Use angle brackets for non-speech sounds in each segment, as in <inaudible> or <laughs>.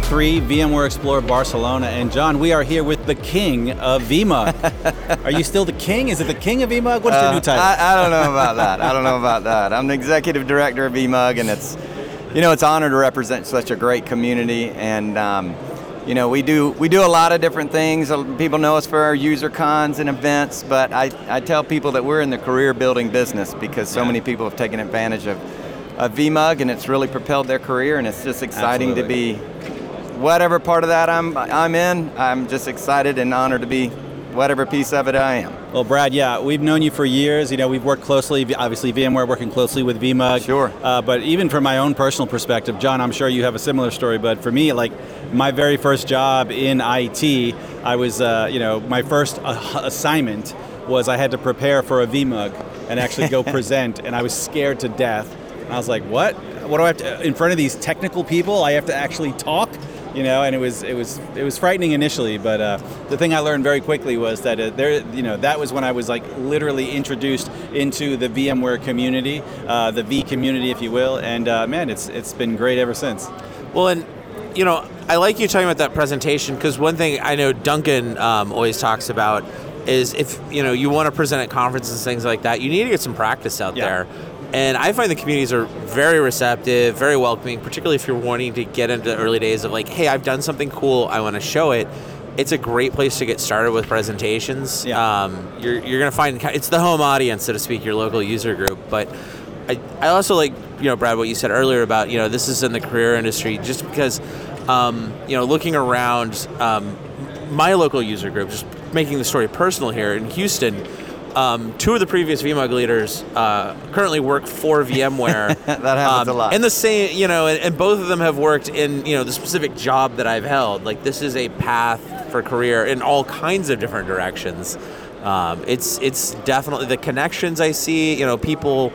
day three VMware Explore Barcelona. And John, we are here with the king of VMUG. <laughs> are you still the king? Is it the king of VMUG? What's your new title? Uh, I, I don't know about that. I don't know about that. I'm the executive director of VMUG, and it's, you know, it's an honor to represent such a great community. And um, you know, we do we do a lot of different things. Uh, People know us for our user cons and events, but I, I tell people that we're in the career building business because so Yeah. many people have taken advantage of, of VMUG, and it's really propelled their career, and it's just exciting Absolutely. to be whatever part of that I'm I'm in. I'm just excited and honored to be whatever piece of it I am. Well, Brad, yeah, we've known you for years. You know, we've worked closely, obviously VMware working closely with VMUG. Sure. Uh, but even from my own personal perspective, John, I'm sure you have a similar story. But for me, like my very first job in IT, I was, uh, you know, my first uh, assignment was I had to prepare for a VMUG and actually go <laughs> present, and I was scared to death. And I was like, what? What do I have to, in front of these technical people, I have to actually talk? You know, and it was it was it was frightening initially, but uh, the thing I learned very quickly was that uh, there, you know, that was when I was like literally introduced into the VMware community, uh, the V community, if you will, and uh, man, it's it's been great ever since. Well, and you know, I like you talking about that presentation because one thing I know Duncan um, always talks about is if you know you want to present at conferences things like that, you need to get some practice out Yeah. there. And I find the communities are very receptive, very welcoming, particularly if you're wanting to get into the early days of like, hey, I've done something cool, I want to show it. It's a great place to get started with presentations. Yeah. Um, you're you're going to find it's the home audience, so to speak, your local user group. But I, I also like you know Brad what you said earlier about you know this is in the career industry just because um, you know looking around um, my local user group just making the story personal here in Houston um, two of the previous VMUG leaders uh, currently work for VMware. <laughs> That happens um, a lot. And the same, you know, and, and both of them have worked in, you know, the specific job that I've held. Like this is a path for career in all kinds of different directions. Um, it's it's definitely the connections I see. You know, people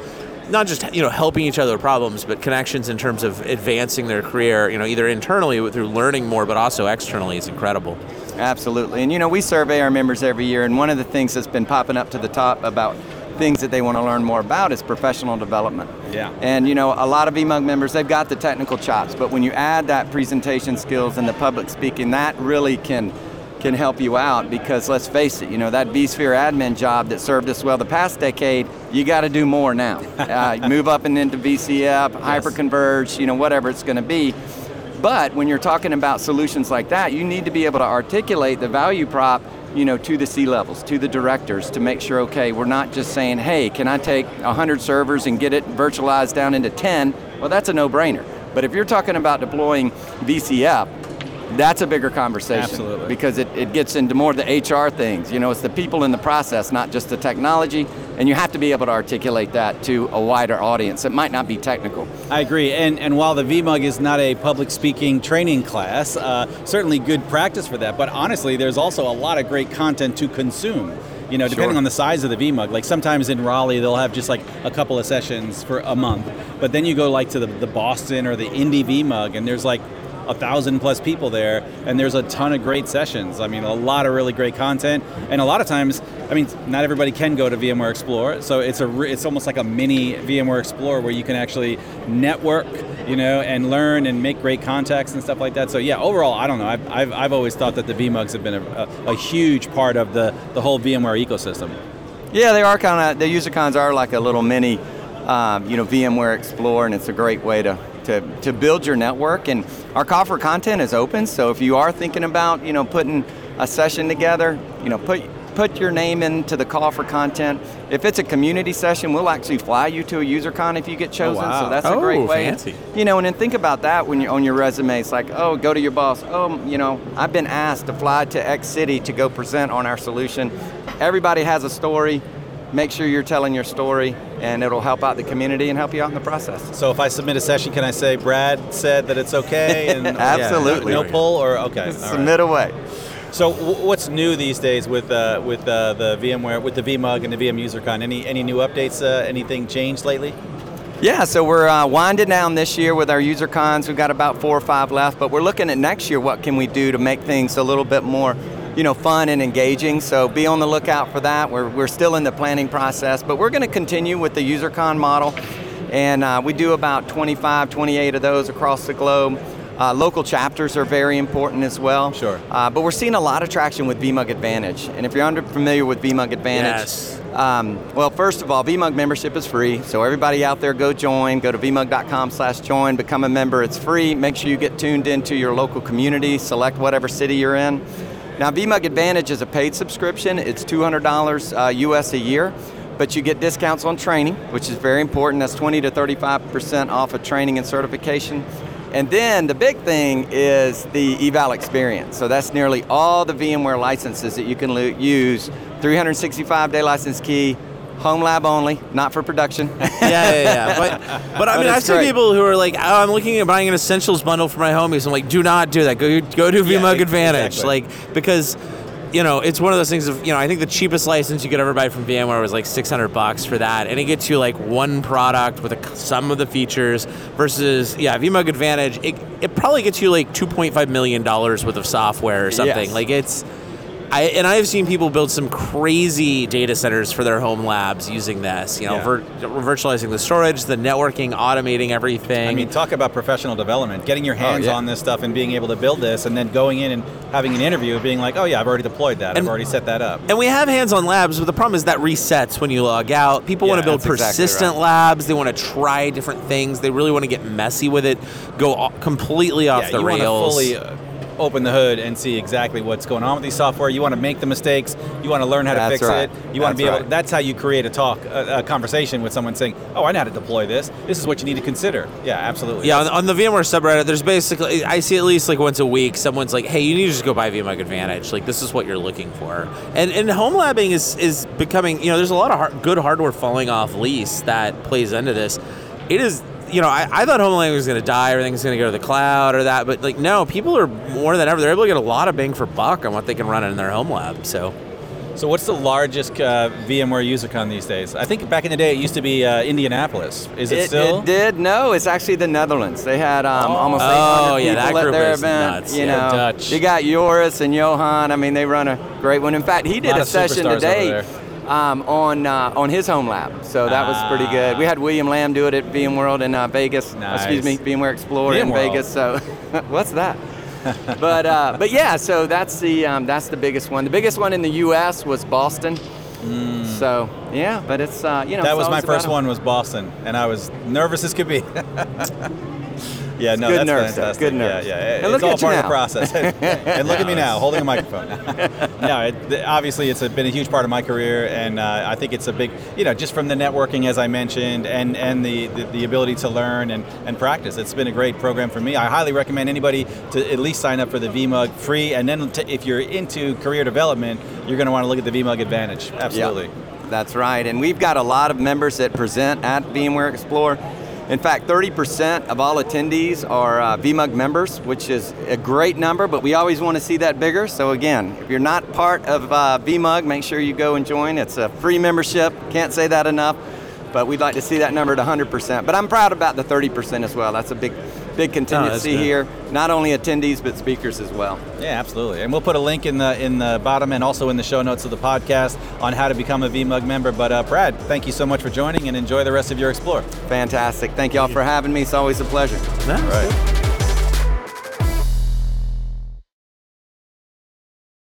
not just you know helping each other with problems, but connections in terms of advancing their career. You know, either internally through learning more, but also externally is incredible. Absolutely. And you know, we survey our members every year, and one of the things that's been popping up to the top about things that they want to learn more about is professional development. Yeah. And you know, a lot of VMUG members, they've got the technical chops, but when you add that presentation skills and the public speaking, that really can can help you out because let's face it, you know, that vSphere admin job that served us well the past decade, you got to do more now. <laughs> uh, move up and into VCF, hyperconverge, you know, whatever it's going to be. But when you're talking about solutions like that, you need to be able to articulate the value prop, you know, to the C levels, to the directors, to make sure, okay, we're not just saying, hey, can I take 100 servers and get it virtualized down into 10? Well, that's a no-brainer. But if you're talking about deploying VCF, that's a bigger conversation. Absolutely. Because it, it gets into more of the HR things. You know, it's the people in the process, not just the technology. And you have to be able to articulate that to a wider audience. It might not be technical. I agree, and and while the VMUG is not a public speaking training class, uh, certainly good practice for that. But honestly, there's also a lot of great content to consume. You know, depending Sure. on the size of the VMUG. Like sometimes in Raleigh, they'll have just like a couple of sessions for a month. But then you go like to the, the Boston or the Indy VMUG, and there's like a thousand plus people there, and there's a ton of great sessions. I mean, a lot of really great content, and a lot of times, I mean, not everybody can go to VMware Explore, so it's a re- it's almost like a mini VMware Explorer where you can actually network, you know, and learn and make great contacts and stuff like that. So yeah, overall, I don't know. I've, I've, I've always thought that the VMUGs have been a, a, a huge part of the the whole VMware ecosystem. Yeah, they are kind of, the user cons are like a little mini, um, you know, VMware Explore, and it's a great way to, to, to build your network. And our call for content is open, so if you are thinking about, you know, putting a session together, you know, put, put your name into the call for content. If it's a community session, we'll actually fly you to a user con if you get oh, chosen, wow. so that's a Oh, great way. fancy. You know, and then think about that when you're on your resume. It's like, oh, go to your boss. Oh, you know, I've been asked to fly to X city to go present on our solution. Everybody has a story. Make sure you're telling your story, and it'll help out the community and help you out in the process. So if I submit a session, can I say Brad said that it's okay? <laughs> And Absolutely. no pull or okay. all right. Submit away. So w- what's new these days with uh, with uh, the VMware, with the VMUG and the VM UserCon? Any any new updates? Uh, anything changed lately? Yeah, so we're uh, winding down this year with our user cons. We've got about four or five left, but we're looking at next year. What can we do to make things a little bit more, you know, fun and engaging? So be on the lookout for that. We're, we're still in the planning process, but we're going to continue with the user con model, and uh, we do about 25, 28 of those across the globe. Uh, local chapters are very important as well. Sure. Uh, but we're seeing a lot of traction with VMUG Advantage. And if you're under familiar with VMUG Advantage, Yes. um, well, first of all, VMUG membership is free. So everybody out there, go join. Go to vmug.com slash join. Become a member. It's free. Make sure you get tuned into your local community. Select whatever city you're in. Now, VMUG Advantage is a paid subscription. It's $200 uh, US a year. But you get discounts on training, which is very important. That's 20 to 35% off of training and certification. And then the big thing is the eval experience. So that's nearly all the VMware licenses that you can use. 365 day license key, home lab only, not for production. <laughs> yeah, yeah, yeah. But, but I mean, it's I see great. people who are like, oh, I'm looking at buying an essentials bundle for my homies. I'm like, do not do that. Go, go to VMUG ex- Advantage. exactly. Like, because, you know, it's one of those things of, you know, I think the cheapest license you could ever buy from VMware was like 600 bucks for that. And it gets you like one product with a, some of the features versus, yeah, VMUG Advantage, it, it probably gets you like $2.5 million worth of software or something. Yes. Like, it's, I, and I've seen people build some crazy data centers for their home labs using this. You know, Yeah. vir- virtualizing the storage, the networking, automating everything. I mean, talk about professional development. Getting your oh, hands yeah. on this stuff and being able to build this, and then going in and having an interview, being like, "Oh yeah, I've already deployed that. And- I've already set that up." and we have hands-on labs, but the problem is that resets when you log out. People want to build that's exactly persistent right. labs. They want to try different things. They really want to get messy with it, go completely off yeah, the rails. Uh, want to fully open the hood and see exactly what's going on with these software. You want to make the mistakes. You want to learn how to fix right. it. You want to That's be able. right. That's how you create a talk, a, a conversation with someone saying, "Oh, I know how to deploy this. This is what you need to consider." Yeah, absolutely. Yeah, on, on the VMware subreddit, there's basically I see at least like once a week someone's like, "Hey, you need to just go buy VMware Advantage. Like this is what you're looking for." And and home labbing is is becoming you know there's a lot of har good hardware falling off lease that plays into this. It is you know I, I thought home labbing was going to die, everything's going to go to the cloud or that, but like no, people are more than ever they're able to get a lot of bang for buck on what they can run in their home lab. So So, what's the largest uh, VMware UserCon these days? I think back in the day it used to be uh, Indianapolis. Is it, still? It did. No, it's actually the Netherlands. They had um, almost Oh, 800 yeah, that people at their event. nuts. You Yeah, know, Dutch. you got Joris and Johan. I mean, they run a great one. In fact, he did Lot a session today over um, on uh, on his home lab, so that was pretty good. We had William Lam do it at VMworld in uh, Vegas. Excuse me, Nice. VMware Explorer in Vegas. So, <laughs> what's that? <laughs> but uh, but yeah, so that's the um, that's the biggest one. The biggest one in the U.S. was Boston. So yeah, but it's uh, you know Mm. That was my first one was Boston, and I was nervous as could be. <laughs> yeah, no, good that's nerves, though. fantastic. Good nerves. Yeah, yeah, And it's all part of the process. <laughs> and look at me now, holding a microphone. <laughs> no, it, obviously it's a, been a huge part of my career, and uh, I think it's a big, you know, just from the networking as I mentioned, and and the, the, the ability to learn and, and practice. It's been a great program for me. I highly recommend anybody to at least sign up for the VMUG free, and then to, if you're into career development, you're going to want to look at the VMUG Advantage. Absolutely. Yeah, that's right. And we've got a lot of members that present at VMware Explore. In fact, 30% of all attendees are uh, VMUG members, which is a great number, but we always want to see that bigger. So again, if you're not part of uh, VMUG, make sure you go and join. It's a free membership. Can't say that enough. But we'd like to see that number at 100%. But I'm proud about the 30% as well. That's a big, big contingency good. here. Not only attendees, but speakers as well. Yeah, absolutely. And we'll put a link in the in the bottom and also in the show notes of the podcast on how to become a VMUG member. But uh, Brad, thank you so much for joining and enjoy the rest of your explore. Fantastic. Thank you all for having me. It's always a pleasure. No, All right.